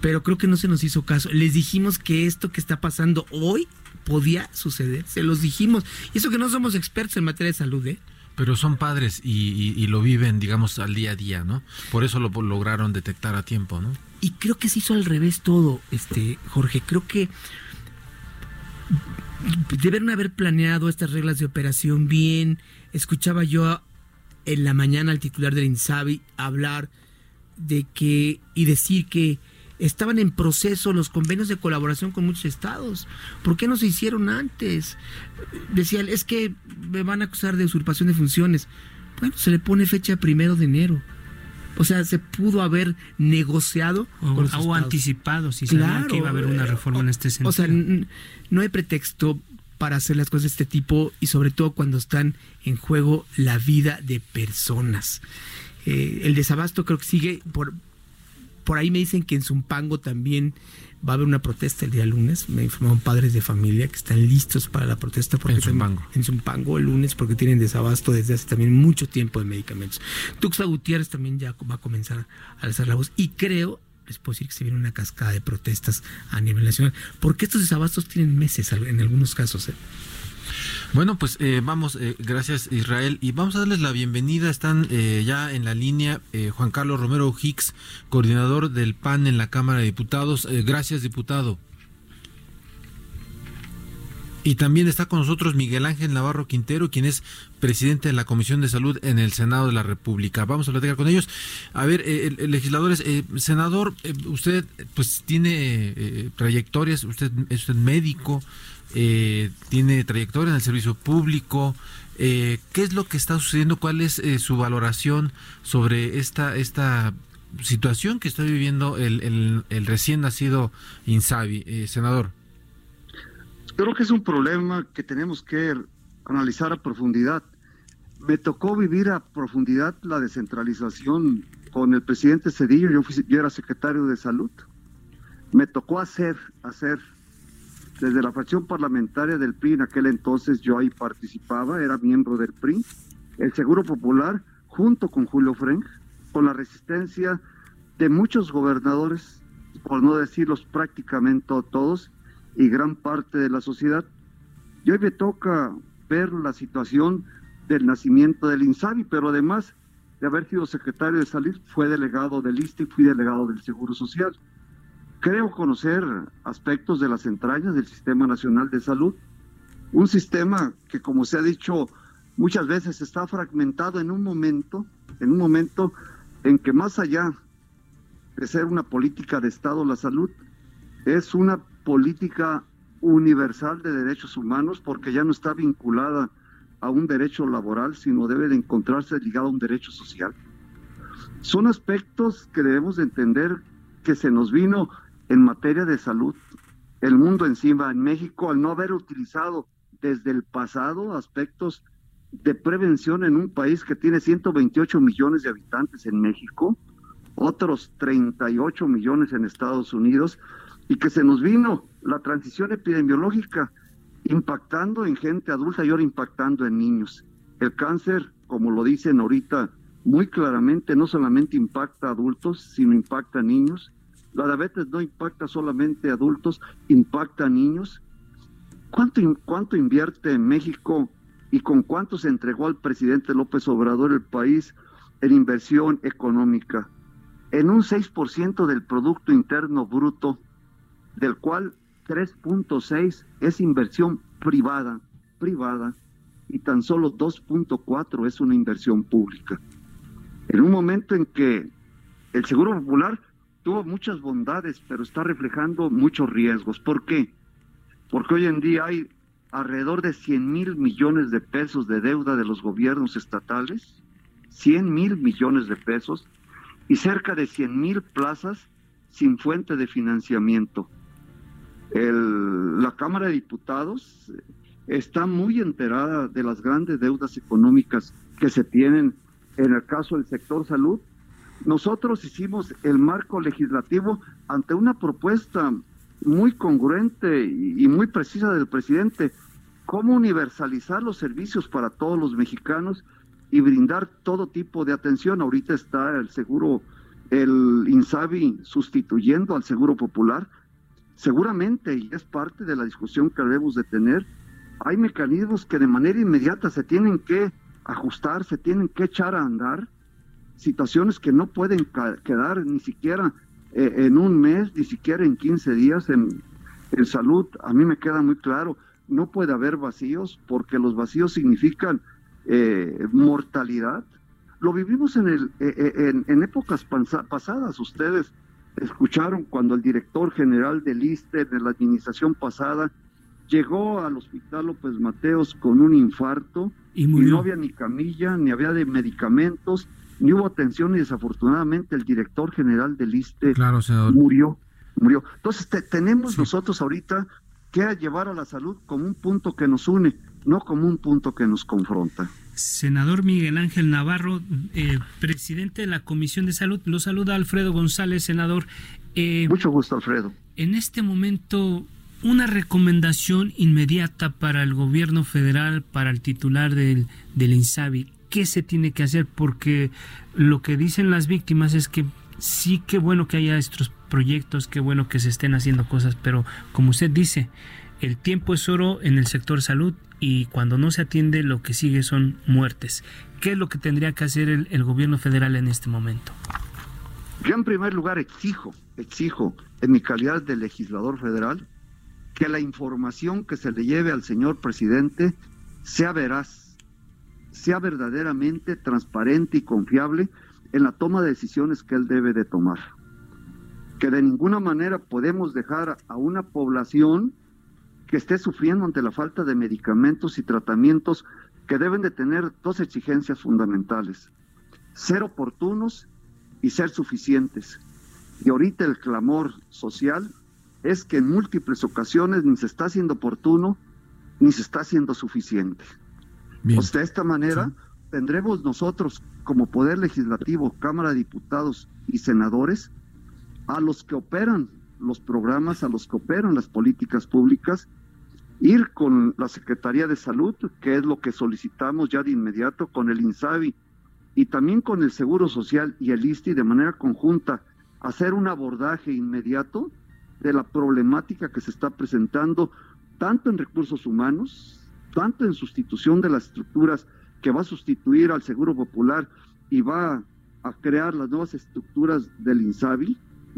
Pero creo que no se nos hizo caso. Les dijimos que esto que está pasando hoy podía suceder. Se los dijimos. Y eso que no somos expertos en materia de salud, ¿eh?
Pero son padres y, lo viven, digamos, al día a día, ¿no? Por eso lo lograron detectar a tiempo, ¿no?
Y creo que se hizo al revés todo, este Jorge. Creo que deben haber planeado estas reglas de operación bien. Escuchaba yo en la mañana al titular del INSABI hablar de que y decir que estaban en proceso los convenios de colaboración con muchos estados. ¿Por qué no se hicieron antes? Decían, es que me van a acusar de usurpación de funciones. Bueno, se le pone fecha primero de enero. O sea, se pudo haber negociado
o, anticipado si claro, que iba a haber una reforma en este sentido.
O sea, no hay pretexto para hacer las cosas de este tipo y sobre todo cuando están en juego la vida de personas. Eh, el desabasto creo que sigue por por ahí me dicen que en Zumpango también va a haber una protesta el día lunes. Me informaron padres de familia que están listos para la protesta porque
en Zumpango.
en Zumpango el lunes porque tienen desabasto desde hace también mucho tiempo de medicamentos. Tuxa Gutiérrez también ya va a comenzar a alzar la voz y creo les puedo decir que se viene una cascada de protestas a nivel nacional porque estos desabastos tienen meses en algunos casos. ¿eh?
Bueno, pues eh, vamos, eh, gracias Israel, y vamos a darles la bienvenida. Están eh, ya en la línea Juan Carlos Romero Hicks, coordinador del PAN en la Cámara de Diputados. gracias, diputado. Y también está con nosotros Miguel Ángel Navarro Quintero, quien es presidente de la Comisión de Salud en el Senado de la República. Vamos a platicar con ellos. A ver, legisladores, senador, usted pues tiene trayectorias, usted es usted médico, eh, tiene trayectoria en el servicio público. Eh, ¿Qué es lo que está sucediendo? ¿Cuál es eh, su valoración sobre esta, esta situación que está viviendo el, el, recién nacido Insabi, senador?
Creo que es un problema que tenemos que analizar a profundidad. Me tocó vivir a profundidad la descentralización con el presidente Cedillo, yo, fui, yo era secretario de salud. Me tocó hacer, hacer desde la fracción parlamentaria del PRI, en aquel entonces yo ahí participaba, era miembro del PRI, el Seguro Popular, junto con Julio Frenk, con la resistencia de muchos gobernadores, por no decirlos prácticamente todos, y gran parte de la sociedad. Y hoy me toca ver la situación del nacimiento del INSABI, pero además de haber sido secretario de salud, fue delegado del ISTE y fui delegado del Seguro Social. Creo conocer aspectos de las entrañas del Sistema Nacional de Salud, un sistema que, como se ha dicho muchas veces, está fragmentado en un momento, en un momento en que más allá de ser una política de Estado la salud, es una política universal de derechos humanos porque ya no está vinculada a un derecho laboral, sino debe de encontrarse ligado a un derecho social. Son aspectos que debemos de entender que se nos vino en materia de salud el mundo encima en México al no haber utilizado desde el pasado aspectos de prevención en un país que tiene 128 millones de habitantes en México, otros 38 millones en Estados Unidos, y que se nos vino la transición epidemiológica impactando en gente adulta y ahora impactando en niños. El cáncer, como lo dicen ahorita muy claramente, no solamente impacta a adultos, sino impacta a niños. La diabetes no impacta solamente a adultos, impacta a niños. ¿Cuánto, cuánto invierte en México y con cuánto se entregó al presidente López Obrador el país en inversión económica? En un 6% del Producto Interno Bruto, del cual 3.6 es inversión privada, privada, y tan solo 2.4 es una inversión pública. En un momento en que el Seguro Popular tuvo muchas bondades, pero está reflejando muchos riesgos. ¿Por qué? Porque hoy en día hay alrededor de 100 mil millones de pesos de deuda de los gobiernos estatales, 100 mil millones de pesos, y cerca de 100 mil plazas sin fuente de financiamiento. La Cámara de Diputados está muy enterada de las grandes deudas económicas que se tienen en el caso del sector salud. Nosotros hicimos el marco legislativo ante una propuesta muy congruente y muy precisa del presidente, cómo universalizar los servicios para todos los mexicanos y brindar todo tipo de atención. Ahorita está el seguro, el INSABI sustituyendo al seguro popular. Seguramente, y es parte de la discusión que debemos de tener, hay mecanismos que de manera inmediata se tienen que ajustar, se tienen que echar a andar, situaciones que no pueden quedar ni siquiera eh, en un mes, ni siquiera en 15 días en, en salud. A mí me queda muy claro, no puede haber vacíos porque los vacíos significan eh, mortalidad. Lo vivimos en, eh, en, épocas pasadas. Ustedes escucharon cuando el director general del ISTE de la administración pasada llegó al hospital López Mateos con un infarto y, no había ni camilla, ni había de medicamentos, ni hubo atención y desafortunadamente el director general del ISTE murió, murió. Entonces tenemos nosotros ahorita que llevar a la salud como un punto que nos une, no como un punto que nos confronta.
Senador Miguel Ángel Navarro, eh, presidente de la Comisión de Salud, lo saluda Alfredo González, senador.
Eh, Mucho gusto, Alfredo.
En este momento, una recomendación inmediata para el gobierno federal, para el titular del, del INSABI. ¿Qué se tiene que hacer? Porque lo que dicen las víctimas es que sí, qué bueno que haya estos proyectos, qué bueno que se estén haciendo cosas, pero como usted dice, el tiempo es oro en el sector salud y cuando no se atiende lo que sigue son muertes. ¿Qué es lo que tendría que hacer el, gobierno federal en este momento?
Yo en primer lugar exijo, exijo en mi calidad de legislador federal que la información que se le lleve al señor presidente sea veraz, sea verdaderamente transparente y confiable en la toma de decisiones que él debe de tomar. Que de ninguna manera podemos dejar a una población que esté sufriendo ante la falta de medicamentos y tratamientos que deben de tener dos exigencias fundamentales, ser oportunos y ser suficientes. Y ahorita el clamor social es que en múltiples ocasiones ni se está haciendo oportuno ni se está haciendo suficiente. Pues de esta manera tendremos nosotros como Poder Legislativo, Cámara de Diputados y Senadores, a los que operan los programas, a los que operan las políticas públicas, ir con la Secretaría de Salud, que es lo que solicitamos ya de inmediato, con el INSABI y también con el Seguro Social y el ISTI de manera conjunta, hacer un abordaje inmediato de la problemática que se está presentando tanto en recursos humanos, tanto en sustitución de las estructuras que va a sustituir al Seguro Popular y va a crear las nuevas estructuras del INSABI,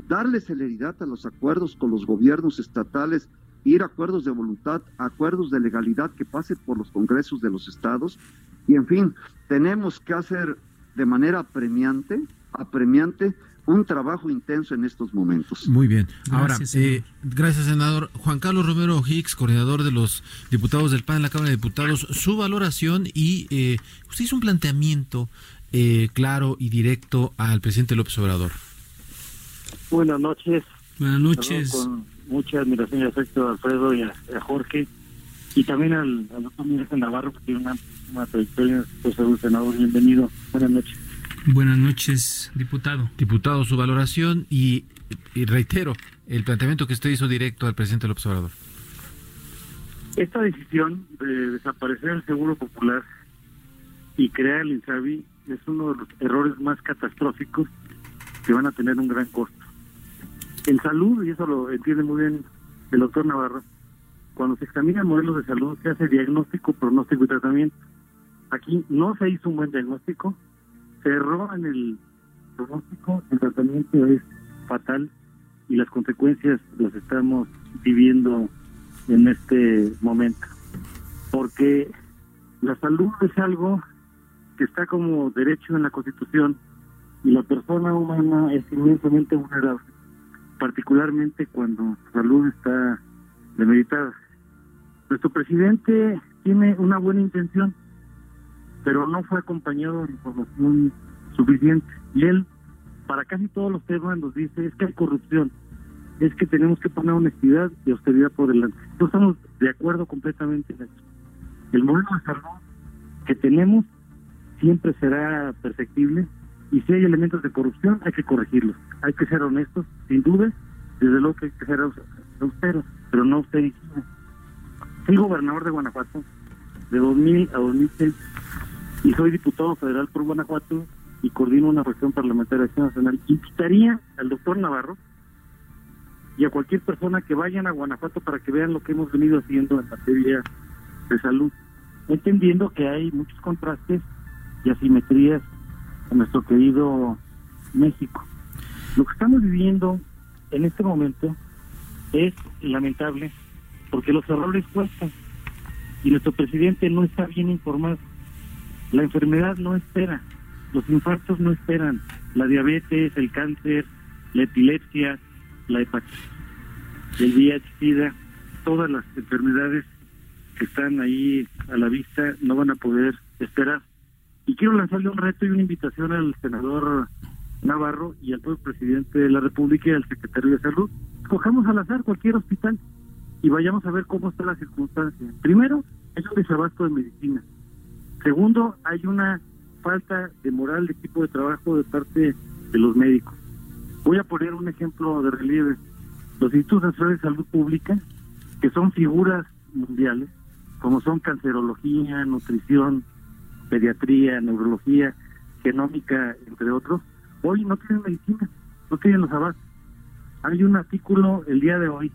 darle celeridad a los acuerdos con los gobiernos estatales ir a acuerdos de voluntad, acuerdos de legalidad que pasen por los congresos de los estados. Y en fin, tenemos que hacer de manera apremiante, apremiante, un trabajo intenso en estos momentos.
Muy bien. Ahora, eh, gracias, senador. Juan Carlos Romero Hicks, coordinador de los diputados del PAN en la Cámara de Diputados, su valoración y eh, usted hizo un planteamiento eh, claro y directo al presidente López Obrador.
Buenas noches.
Buenas noches
mucha admiración y afecto a Alfredo y a, a Jorge, y también al, al doctor Miguel Navarro, que tiene una, una trayectoria en salud, senador. Bienvenido. Buenas noches.
Buenas noches, diputado.
Diputado, su valoración y, y reitero el planteamiento que usted hizo directo al presidente del observador.
Esta decisión de desaparecer el Seguro Popular y crear el INSABI es uno de los errores más catastróficos que van a tener un gran costo. En salud, y eso lo entiende muy bien el doctor Navarro, cuando se examinan modelos de salud se hace diagnóstico, pronóstico y tratamiento. Aquí no se hizo un buen diagnóstico, se erró en el pronóstico, el tratamiento es fatal y las consecuencias las estamos viviendo en este momento. Porque la salud es algo que está como derecho en la Constitución y la persona humana es inmensamente vulnerable, particularmente cuando su salud está demeritada. Nuestro presidente tiene una buena intención, pero no fue acompañado de información suficiente. Y él, para casi todos los temas, nos dice, es que hay corrupción, es que tenemos que poner honestidad y austeridad por delante. No estamos de acuerdo completamente en eso. El modelo de salud que tenemos siempre será perfectible y si hay elementos de corrupción hay que corregirlos. Hay que ser honestos, sin duda, desde luego que hay que ser austeros, pero no austericidas. Fui gobernador de Guanajuato de 2000 a 2006 y soy diputado federal por Guanajuato y coordino una fracción parlamentaria de Acción Nacional. Invitaría al doctor Navarro y a cualquier persona que vayan a Guanajuato para que vean lo que hemos venido haciendo en materia de salud, entendiendo que hay muchos contrastes y asimetrías en nuestro querido México. Lo que estamos viviendo en este momento es lamentable porque los errores cuestan y nuestro presidente no está bien informado. La enfermedad no espera, los infartos no esperan, la diabetes, el cáncer, la epilepsia, la hepatitis, el VIH, todas las enfermedades que están ahí a la vista no van a poder esperar. Y quiero lanzarle un reto y una invitación al senador Navarro y al propio presidente de la República y al secretario de Salud. Cojamos al azar cualquier hospital y vayamos a ver cómo está la circunstancia. Primero, hay un desabasto de medicina. Segundo, hay una falta de moral de equipo de trabajo de parte de los médicos. Voy a poner un ejemplo de relieve. Los Institutos Nacionales de Salud Pública, que son figuras mundiales, como son cancerología, nutrición, pediatría, neurología, genómica, entre otros, hoy no tienen medicina, no tienen los abastos. Hay un artículo el día de hoy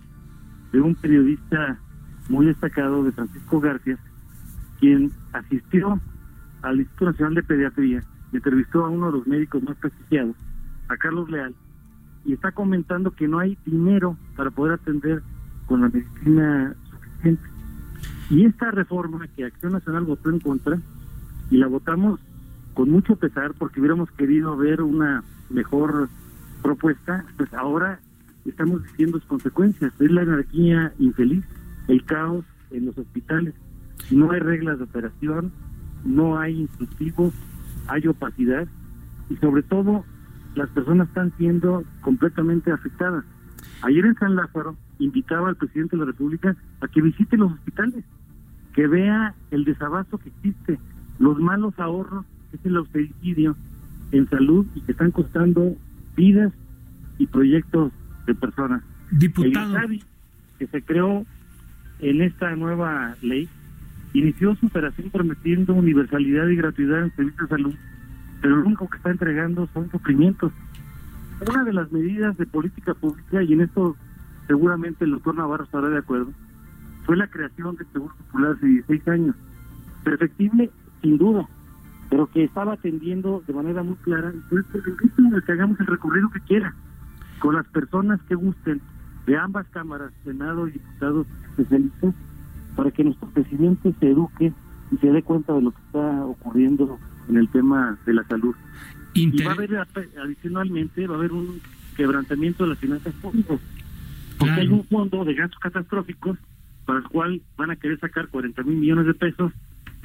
de un periodista muy destacado de Francisco García, quien asistió al Instituto Nacional de Pediatría entrevistó a uno de los médicos más prestigiados, a Carlos Leal, y está comentando que no hay dinero para poder atender con la medicina suficiente. Y esta reforma que Acción Nacional votó en contra, y la votamos con mucho pesar porque hubiéramos querido ver una mejor propuesta, pues ahora estamos diciendo sus consecuencias. Es la anarquía infeliz, el caos en los hospitales. No hay reglas de operación, no hay instructivos, hay opacidad y sobre todo las personas están siendo completamente afectadas. Ayer en San Lázaro invitaba al presidente de la República a que visite los hospitales, que vea el desabasto que existe, los malos ahorros, que es el austericidio en salud y que están costando vidas y proyectos de personas.
Diputado.
El INSABI, que se creó en esta nueva ley, inició su operación prometiendo universalidad y gratuidad en servicios de salud, pero lo único que está entregando son sufrimientos. Una de las medidas de política pública, y en esto seguramente el doctor Navarro estará de acuerdo, fue la creación del Seguro Popular hace 16 años. Perfectible, sin duda, pero que estaba atendiendo de manera muy clara. Entonces, invito a que hagamos el recorrido que quiera, con las personas que gusten de ambas cámaras, Senado y diputados especialistas, para que nuestro presidente se eduque y se dé cuenta de lo que está ocurriendo en el tema de la salud. Y va a haber adicionalmente, va a haber un quebrantamiento de las finanzas públicas, porque hay un fondo de gastos catastróficos para el cual van a querer sacar 40 mil millones de pesos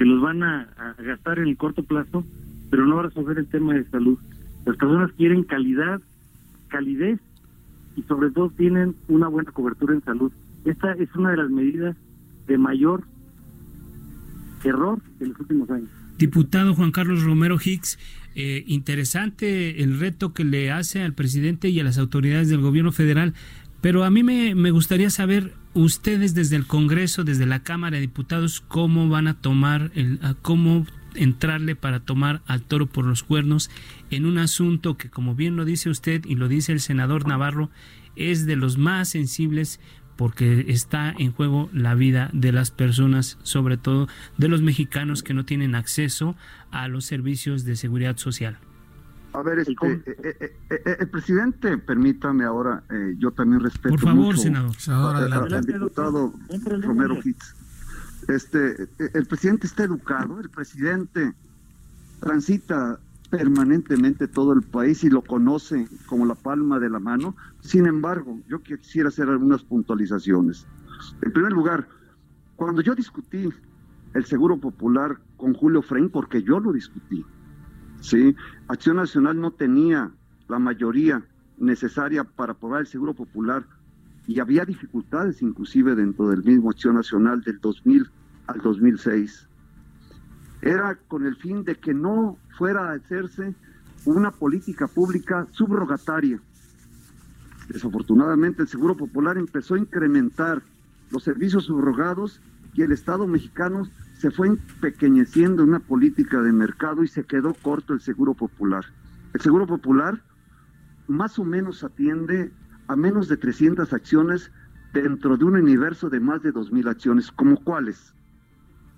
los van a, gastar en el corto plazo, pero no va a resolver el tema de salud. Las personas quieren calidad, calidez y sobre todo tienen una buena cobertura en salud. Esta es una de las medidas de mayor error en los últimos años.
Diputado Juan Carlos Romero Hicks, eh, interesante el reto que le hace al presidente y a las autoridades del gobierno federal, pero a mí me gustaría saber ustedes desde el Congreso, desde la Cámara de Diputados, cómo van a tomar, el, cómo entrarle para tomar al toro por los cuernos en un asunto que, como bien lo dice usted y lo dice el senador Navarro, es de los más sensibles porque está en juego la vida de las personas, sobre todo de los mexicanos que no tienen acceso a los servicios de seguridad social.
A ver, este, eh, eh, eh, el presidente, permítame ahora, yo también respeto
Por favor,
mucho
senador.
al, al diputado Romero Hitz. Este, el presidente está educado, el presidente transita permanentemente todo el país y lo conoce como la palma de la mano. Sin embargo, yo quisiera hacer algunas puntualizaciones. En primer lugar, cuando yo discutí el Seguro Popular con Julio Frein, porque yo lo discutí, ¿sí? Acción Nacional no tenía la mayoría necesaria para aprobar el Seguro Popular y había dificultades inclusive dentro del mismo Acción Nacional del 2000 al 2006 era con el fin de que no fuera a hacerse una política pública subrogataria. Desafortunadamente el Seguro Popular empezó a incrementar los servicios subrogados y el Estado mexicano se fue empequeñeciendo en una política de mercado y se quedó corto el Seguro Popular. El Seguro Popular más o menos atiende a menos de 300 acciones dentro de un universo de más de 2.000 acciones, como cuáles.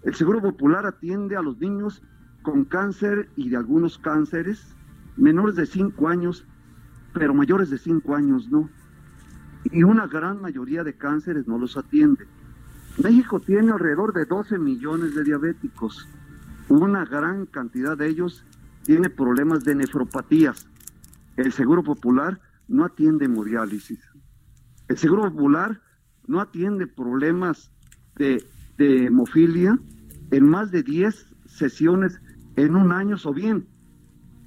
El Seguro Popular atiende a los niños con cáncer y de algunos cánceres, menores de 5 años, pero mayores de 5 años no. Y una gran mayoría de cánceres no los atiende. México tiene alrededor de 12 millones de diabéticos. Una gran cantidad de ellos tiene problemas de nefropatías. El Seguro Popular no atiende hemodiálisis. El Seguro Popular no atiende problemas de, hemofilia, en más de 10 sesiones en un año, o bien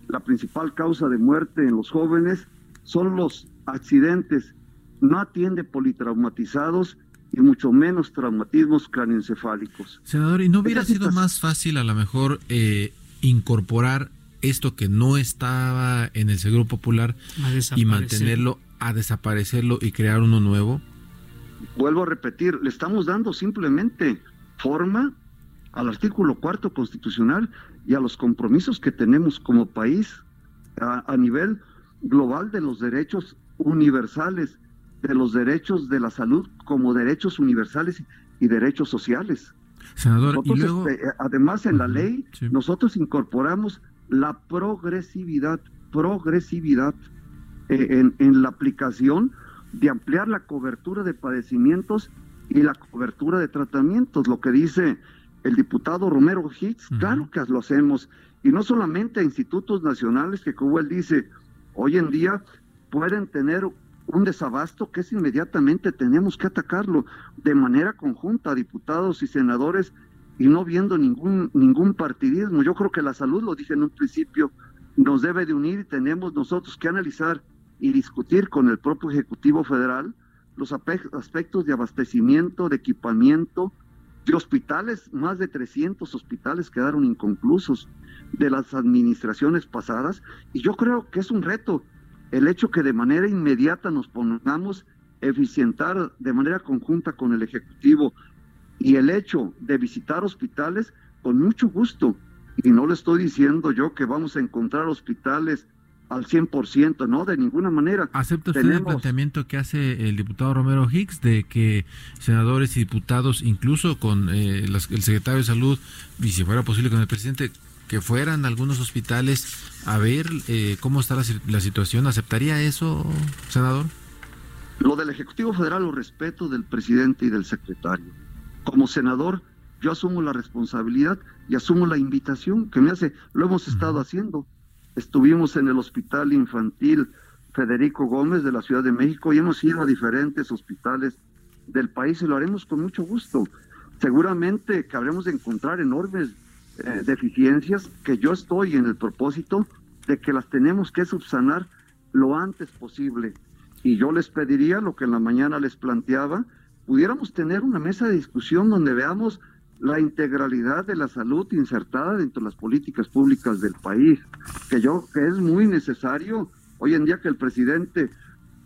la principal causa de muerte en los jóvenes son los accidentes. No atiende politraumatizados y mucho menos traumatismos craneoencefálicos.
Senador, ¿y no hubiera sido más fácil a lo mejor eh, incorporar esto que no estaba en el Seguro Popular y mantenerlo, a desaparecerlo y crear uno nuevo?
Vuelvo a repetir, le estamos dando simplemente forma al artículo cuarto constitucional y a los compromisos que tenemos como país a, nivel global de los derechos universales, de los derechos de la salud como derechos universales y derechos sociales.
Senador, y luego...
Este, además en la ley nosotros incorporamos la progresividad, progresividad eh, en, en la aplicación de ampliar la cobertura de padecimientos y la cobertura de tratamientos, lo que dice el diputado Romero Hicks, claro que lo hacemos, y no solamente a institutos nacionales que como él dice, hoy en día pueden tener un desabasto que es inmediatamente tenemos que atacarlo de manera conjunta, diputados y senadores, y no viendo ningún, ningún partidismo. Yo creo que la salud, lo dije en un principio, nos debe de unir y tenemos nosotros que analizar y discutir con el propio Ejecutivo Federal los aspectos de abastecimiento, de equipamiento, de hospitales, más de 300 hospitales quedaron inconclusos de las administraciones pasadas y yo creo que es un reto el hecho que de manera inmediata nos pongamos a eficientar de manera conjunta con el Ejecutivo y el hecho de visitar hospitales con mucho gusto. Y no le estoy diciendo yo que vamos a encontrar hospitales al 100%, no, de ninguna manera.
¿Acepta usted el planteamiento que hace el diputado Romero Hicks de que senadores y diputados, incluso con eh, el secretario de Salud, y si fuera posible con el presidente, que fueran a algunos hospitales a ver eh, cómo está la, la, situación? ¿Aceptaría eso, senador?
Lo del Ejecutivo Federal lo respeto del presidente y del secretario. Como senador, yo asumo la responsabilidad y asumo la invitación que me hace. Lo hemos estado haciendo Estuvimos en el Hospital Infantil Federico Gómez de la Ciudad de México y hemos ido a diferentes hospitales del país y lo haremos con mucho gusto. Seguramente que habremos de encontrar enormes eh, deficiencias que yo estoy en el propósito de que las tenemos que subsanar lo antes posible. Y yo les pediría lo que en la mañana les planteaba, pudiéramos tener una mesa de discusión donde veamos la integralidad de la salud insertada dentro de las políticas públicas del país, que yo que es muy necesario hoy en día que el presidente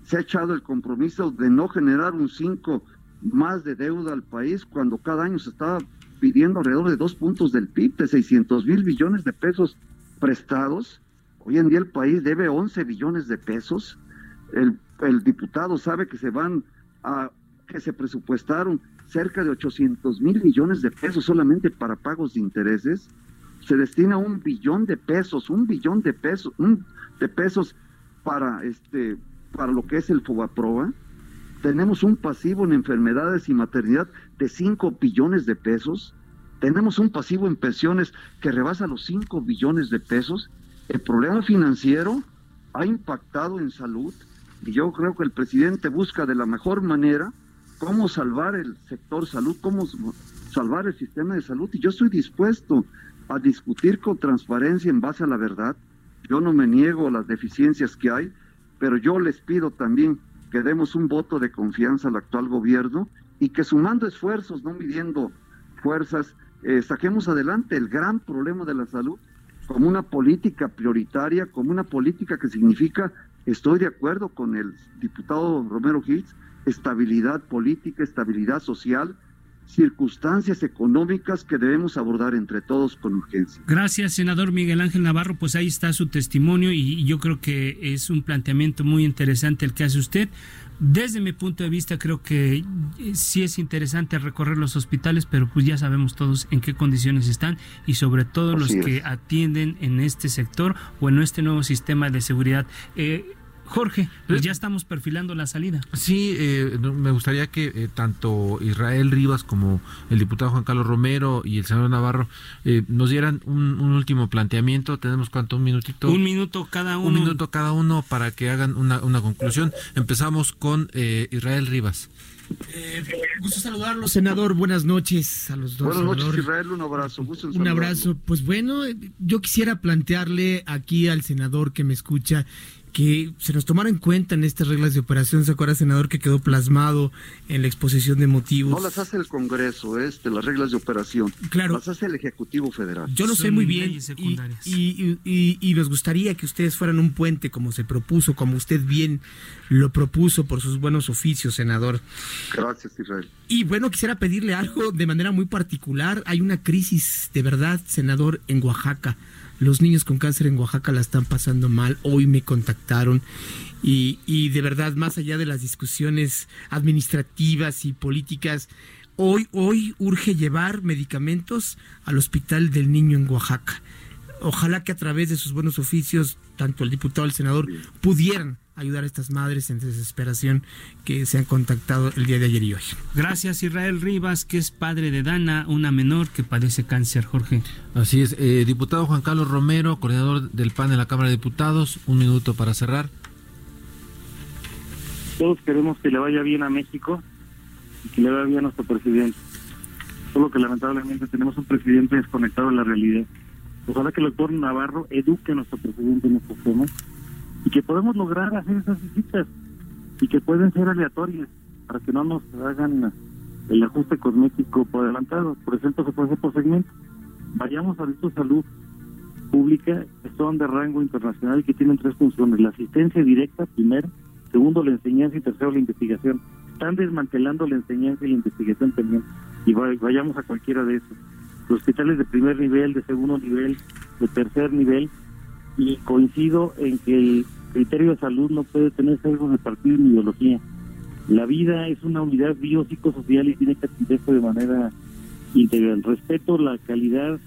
se ha echado el compromiso de no generar un 5 más de deuda al país cuando cada año se estaba pidiendo alrededor de dos puntos del PIB, de 600 mil billones de pesos prestados. Hoy en día el país debe 11 billones de pesos. El, diputado sabe que se van a, que se presupuestaron cerca de 800 mil millones de pesos solamente para pagos de intereses. Se destina un billón de pesos, un billón de pesos, un, de pesos para este para lo que es el Fobaproa. Tenemos un pasivo en enfermedades y maternidad de 5 billones de pesos. Tenemos un pasivo en pensiones que rebasa los 5 billones de pesos. El problema financiero ha impactado en salud y yo creo que el presidente busca de la mejor manera cómo salvar el sector salud, cómo salvar el sistema de salud y yo estoy dispuesto a discutir con transparencia en base a la verdad. Yo no me niego a las deficiencias que hay, pero yo les pido también que demos un voto de confianza al actual gobierno y que sumando esfuerzos, no midiendo fuerzas, eh, saquemos adelante el gran problema de la salud como una política prioritaria, como una política que significa, estoy de acuerdo con el diputado Romero Hitz, estabilidad política, estabilidad social, circunstancias económicas que debemos abordar entre todos con urgencia.
Gracias, senador Miguel Ángel Navarro. Pues ahí está su testimonio y yo creo que es un planteamiento muy interesante el que hace usted. Desde mi punto de vista creo que sí es interesante recorrer los hospitales, pero pues ya sabemos todos en qué condiciones están y sobre todo los que atienden en este sector o en este nuevo sistema de seguridad. Eh, Jorge, pues ya estamos perfilando la salida.
Sí, eh, me gustaría que eh, tanto Israel Rivas como el diputado Juan Carlos Romero y el senador Navarro eh, nos dieran un, último planteamiento. Tenemos cuánto, un minutito.
Un minuto cada uno.
Un minuto cada uno para que hagan una, conclusión. Empezamos con Israel Rivas.
gusto saludarlo, senador. Buenas noches a los dos.
Buenas noches, Israel. Un abrazo.
un abrazo. Pues bueno, yo quisiera plantearle aquí al senador que me escucha que se nos tomara en cuenta en estas reglas de operación, ¿se acuerda, senador, que quedó plasmado en la exposición de motivos?
No las hace el Congreso, este, las reglas de operación.
Claro.
Las hace el Ejecutivo Federal.
Yo lo sé muy bien. Y, y, y, nos gustaría que ustedes fueran un puente, como se propuso, como usted bien lo propuso por sus buenos oficios, senador.
Gracias, Israel.
Y bueno, quisiera pedirle algo de manera muy particular. Hay una crisis de verdad, senador, en Oaxaca los niños con cáncer en Oaxaca la están pasando mal. Hoy me contactaron y, y de verdad, más allá de las discusiones administrativas y políticas, hoy, hoy urge llevar medicamentos al Hospital del Niño en Oaxaca. Ojalá que a través de sus buenos oficios, tanto el diputado el senador, pudieran ayudar a estas madres en desesperación que se han contactado el día de ayer y hoy.
Gracias Israel Rivas, que es padre de Dana, una menor que padece cáncer, Jorge.
Así es, eh, diputado Juan Carlos Romero, coordinador del PAN en la Cámara de Diputados, un minuto para cerrar.
Todos queremos que le vaya bien a México y que le vaya bien a nuestro presidente. Solo que lamentablemente tenemos un presidente desconectado de la realidad. Ojalá que el doctor Navarro eduque a nuestro presidente en estos temas y que podemos lograr hacer esas visitas y que pueden ser aleatorias para que no nos hagan el ajuste cosmético por adelantado. Por ejemplo, se puede hacer por segmento. Vayamos a de salud pública que son de rango internacional y que tienen tres funciones. La asistencia directa, primero. Segundo, la enseñanza y tercero, la investigación. Están desmantelando la enseñanza y la investigación también. Y vayamos a cualquiera de esos. Los hospitales de primer nivel, de segundo nivel, de tercer nivel, y coincido en que el criterio de salud no puede tener sesgo de partido ni ideología. La vida es una unidad biopsicosocial y tiene que atenderse de manera integral. Respeto la calidad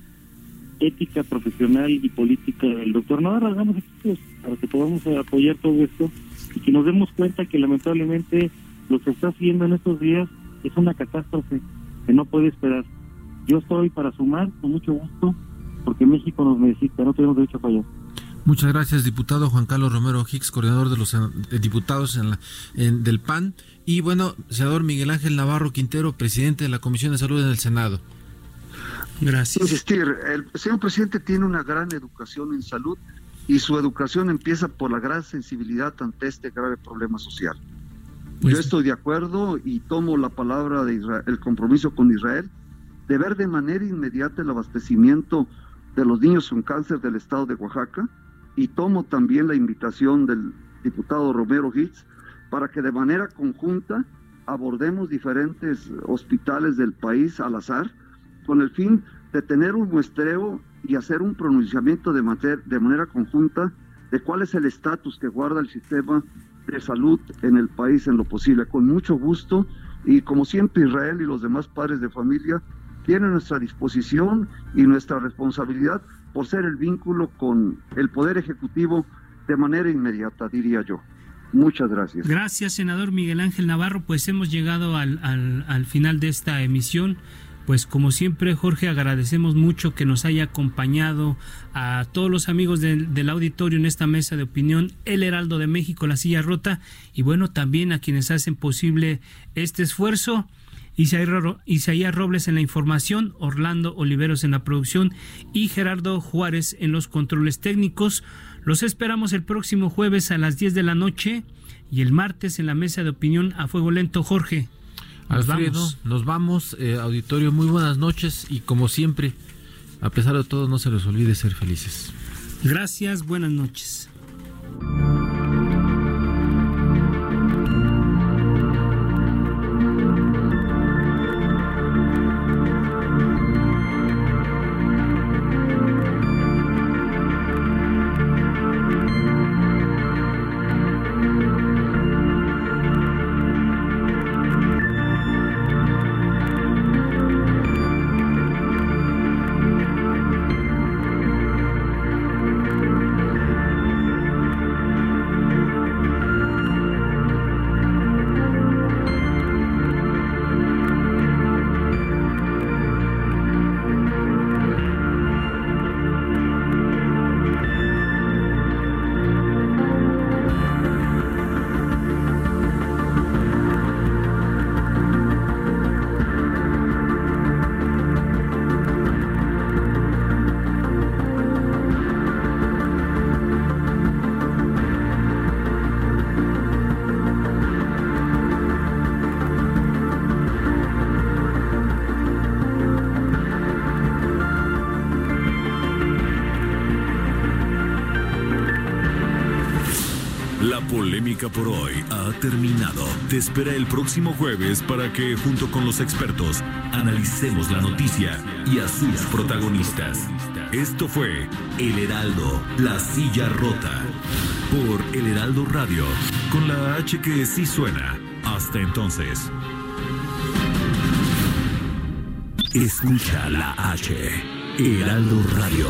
ética, profesional y política del doctor Navarro. Hagamos equipos para que podamos apoyar todo esto y que nos demos cuenta que lamentablemente lo que está haciendo en estos días es una catástrofe que no puede esperar. Yo estoy para sumar con mucho gusto porque México nos necesita, no tenemos derecho a fallar.
Muchas gracias, diputado Juan Carlos Romero Hicks, coordinador de los diputados en la, del PAN. Y bueno, senador Miguel Ángel Navarro Quintero, presidente de la Comisión de Salud en el Senado.
Gracias. Insistir, el señor presidente tiene una gran educación en salud y su educación empieza por la gran sensibilidad ante este grave problema social.
Pues
Yo estoy de acuerdo y tomo la palabra de Israel, el compromiso con Israel de ver de manera inmediata el abastecimiento de los niños con cáncer del estado de Oaxaca y tomo también la invitación del diputado Romero Hitz para que de manera conjunta abordemos diferentes hospitales del país al azar con el fin de tener un muestreo y hacer un pronunciamiento de, mater- de manera conjunta de cuál es el estatus que guarda el sistema de salud en el país en lo posible. Con mucho gusto y como siempre Israel y los demás padres de familia tienen nuestra disposición y nuestra responsabilidad por ser el vínculo con el Poder Ejecutivo de manera inmediata, diría yo. Muchas gracias.
Gracias, senador Miguel Ángel Navarro. Pues hemos llegado al, al- al final de esta emisión. Pues como siempre, Jorge, agradecemos mucho que nos haya acompañado a todos los amigos del, del auditorio en esta mesa de opinión, El Heraldo de México, La Silla Rota, y bueno, también a quienes hacen posible este esfuerzo. Isaías Ro- Isaías Robles en la información, Orlando Oliveros en la producción y Gerardo Juárez en los controles técnicos. Los esperamos el próximo jueves a las 10 de la noche y el martes en la mesa de opinión a fuego lento, Jorge. Nos
Alfredo,
vamos.
nos vamos, eh, auditorio, muy buenas noches y como siempre, a pesar de todo, no se les olvide ser felices.
Gracias, buenas noches.
Te espera el próximo jueves para que, junto con los expertos, analicemos la noticia y a sus protagonistas. Esto fue El Heraldo, la silla rota. Por El Heraldo Radio, con la H que sí suena. Hasta entonces. Escucha la H. Heraldo Radio.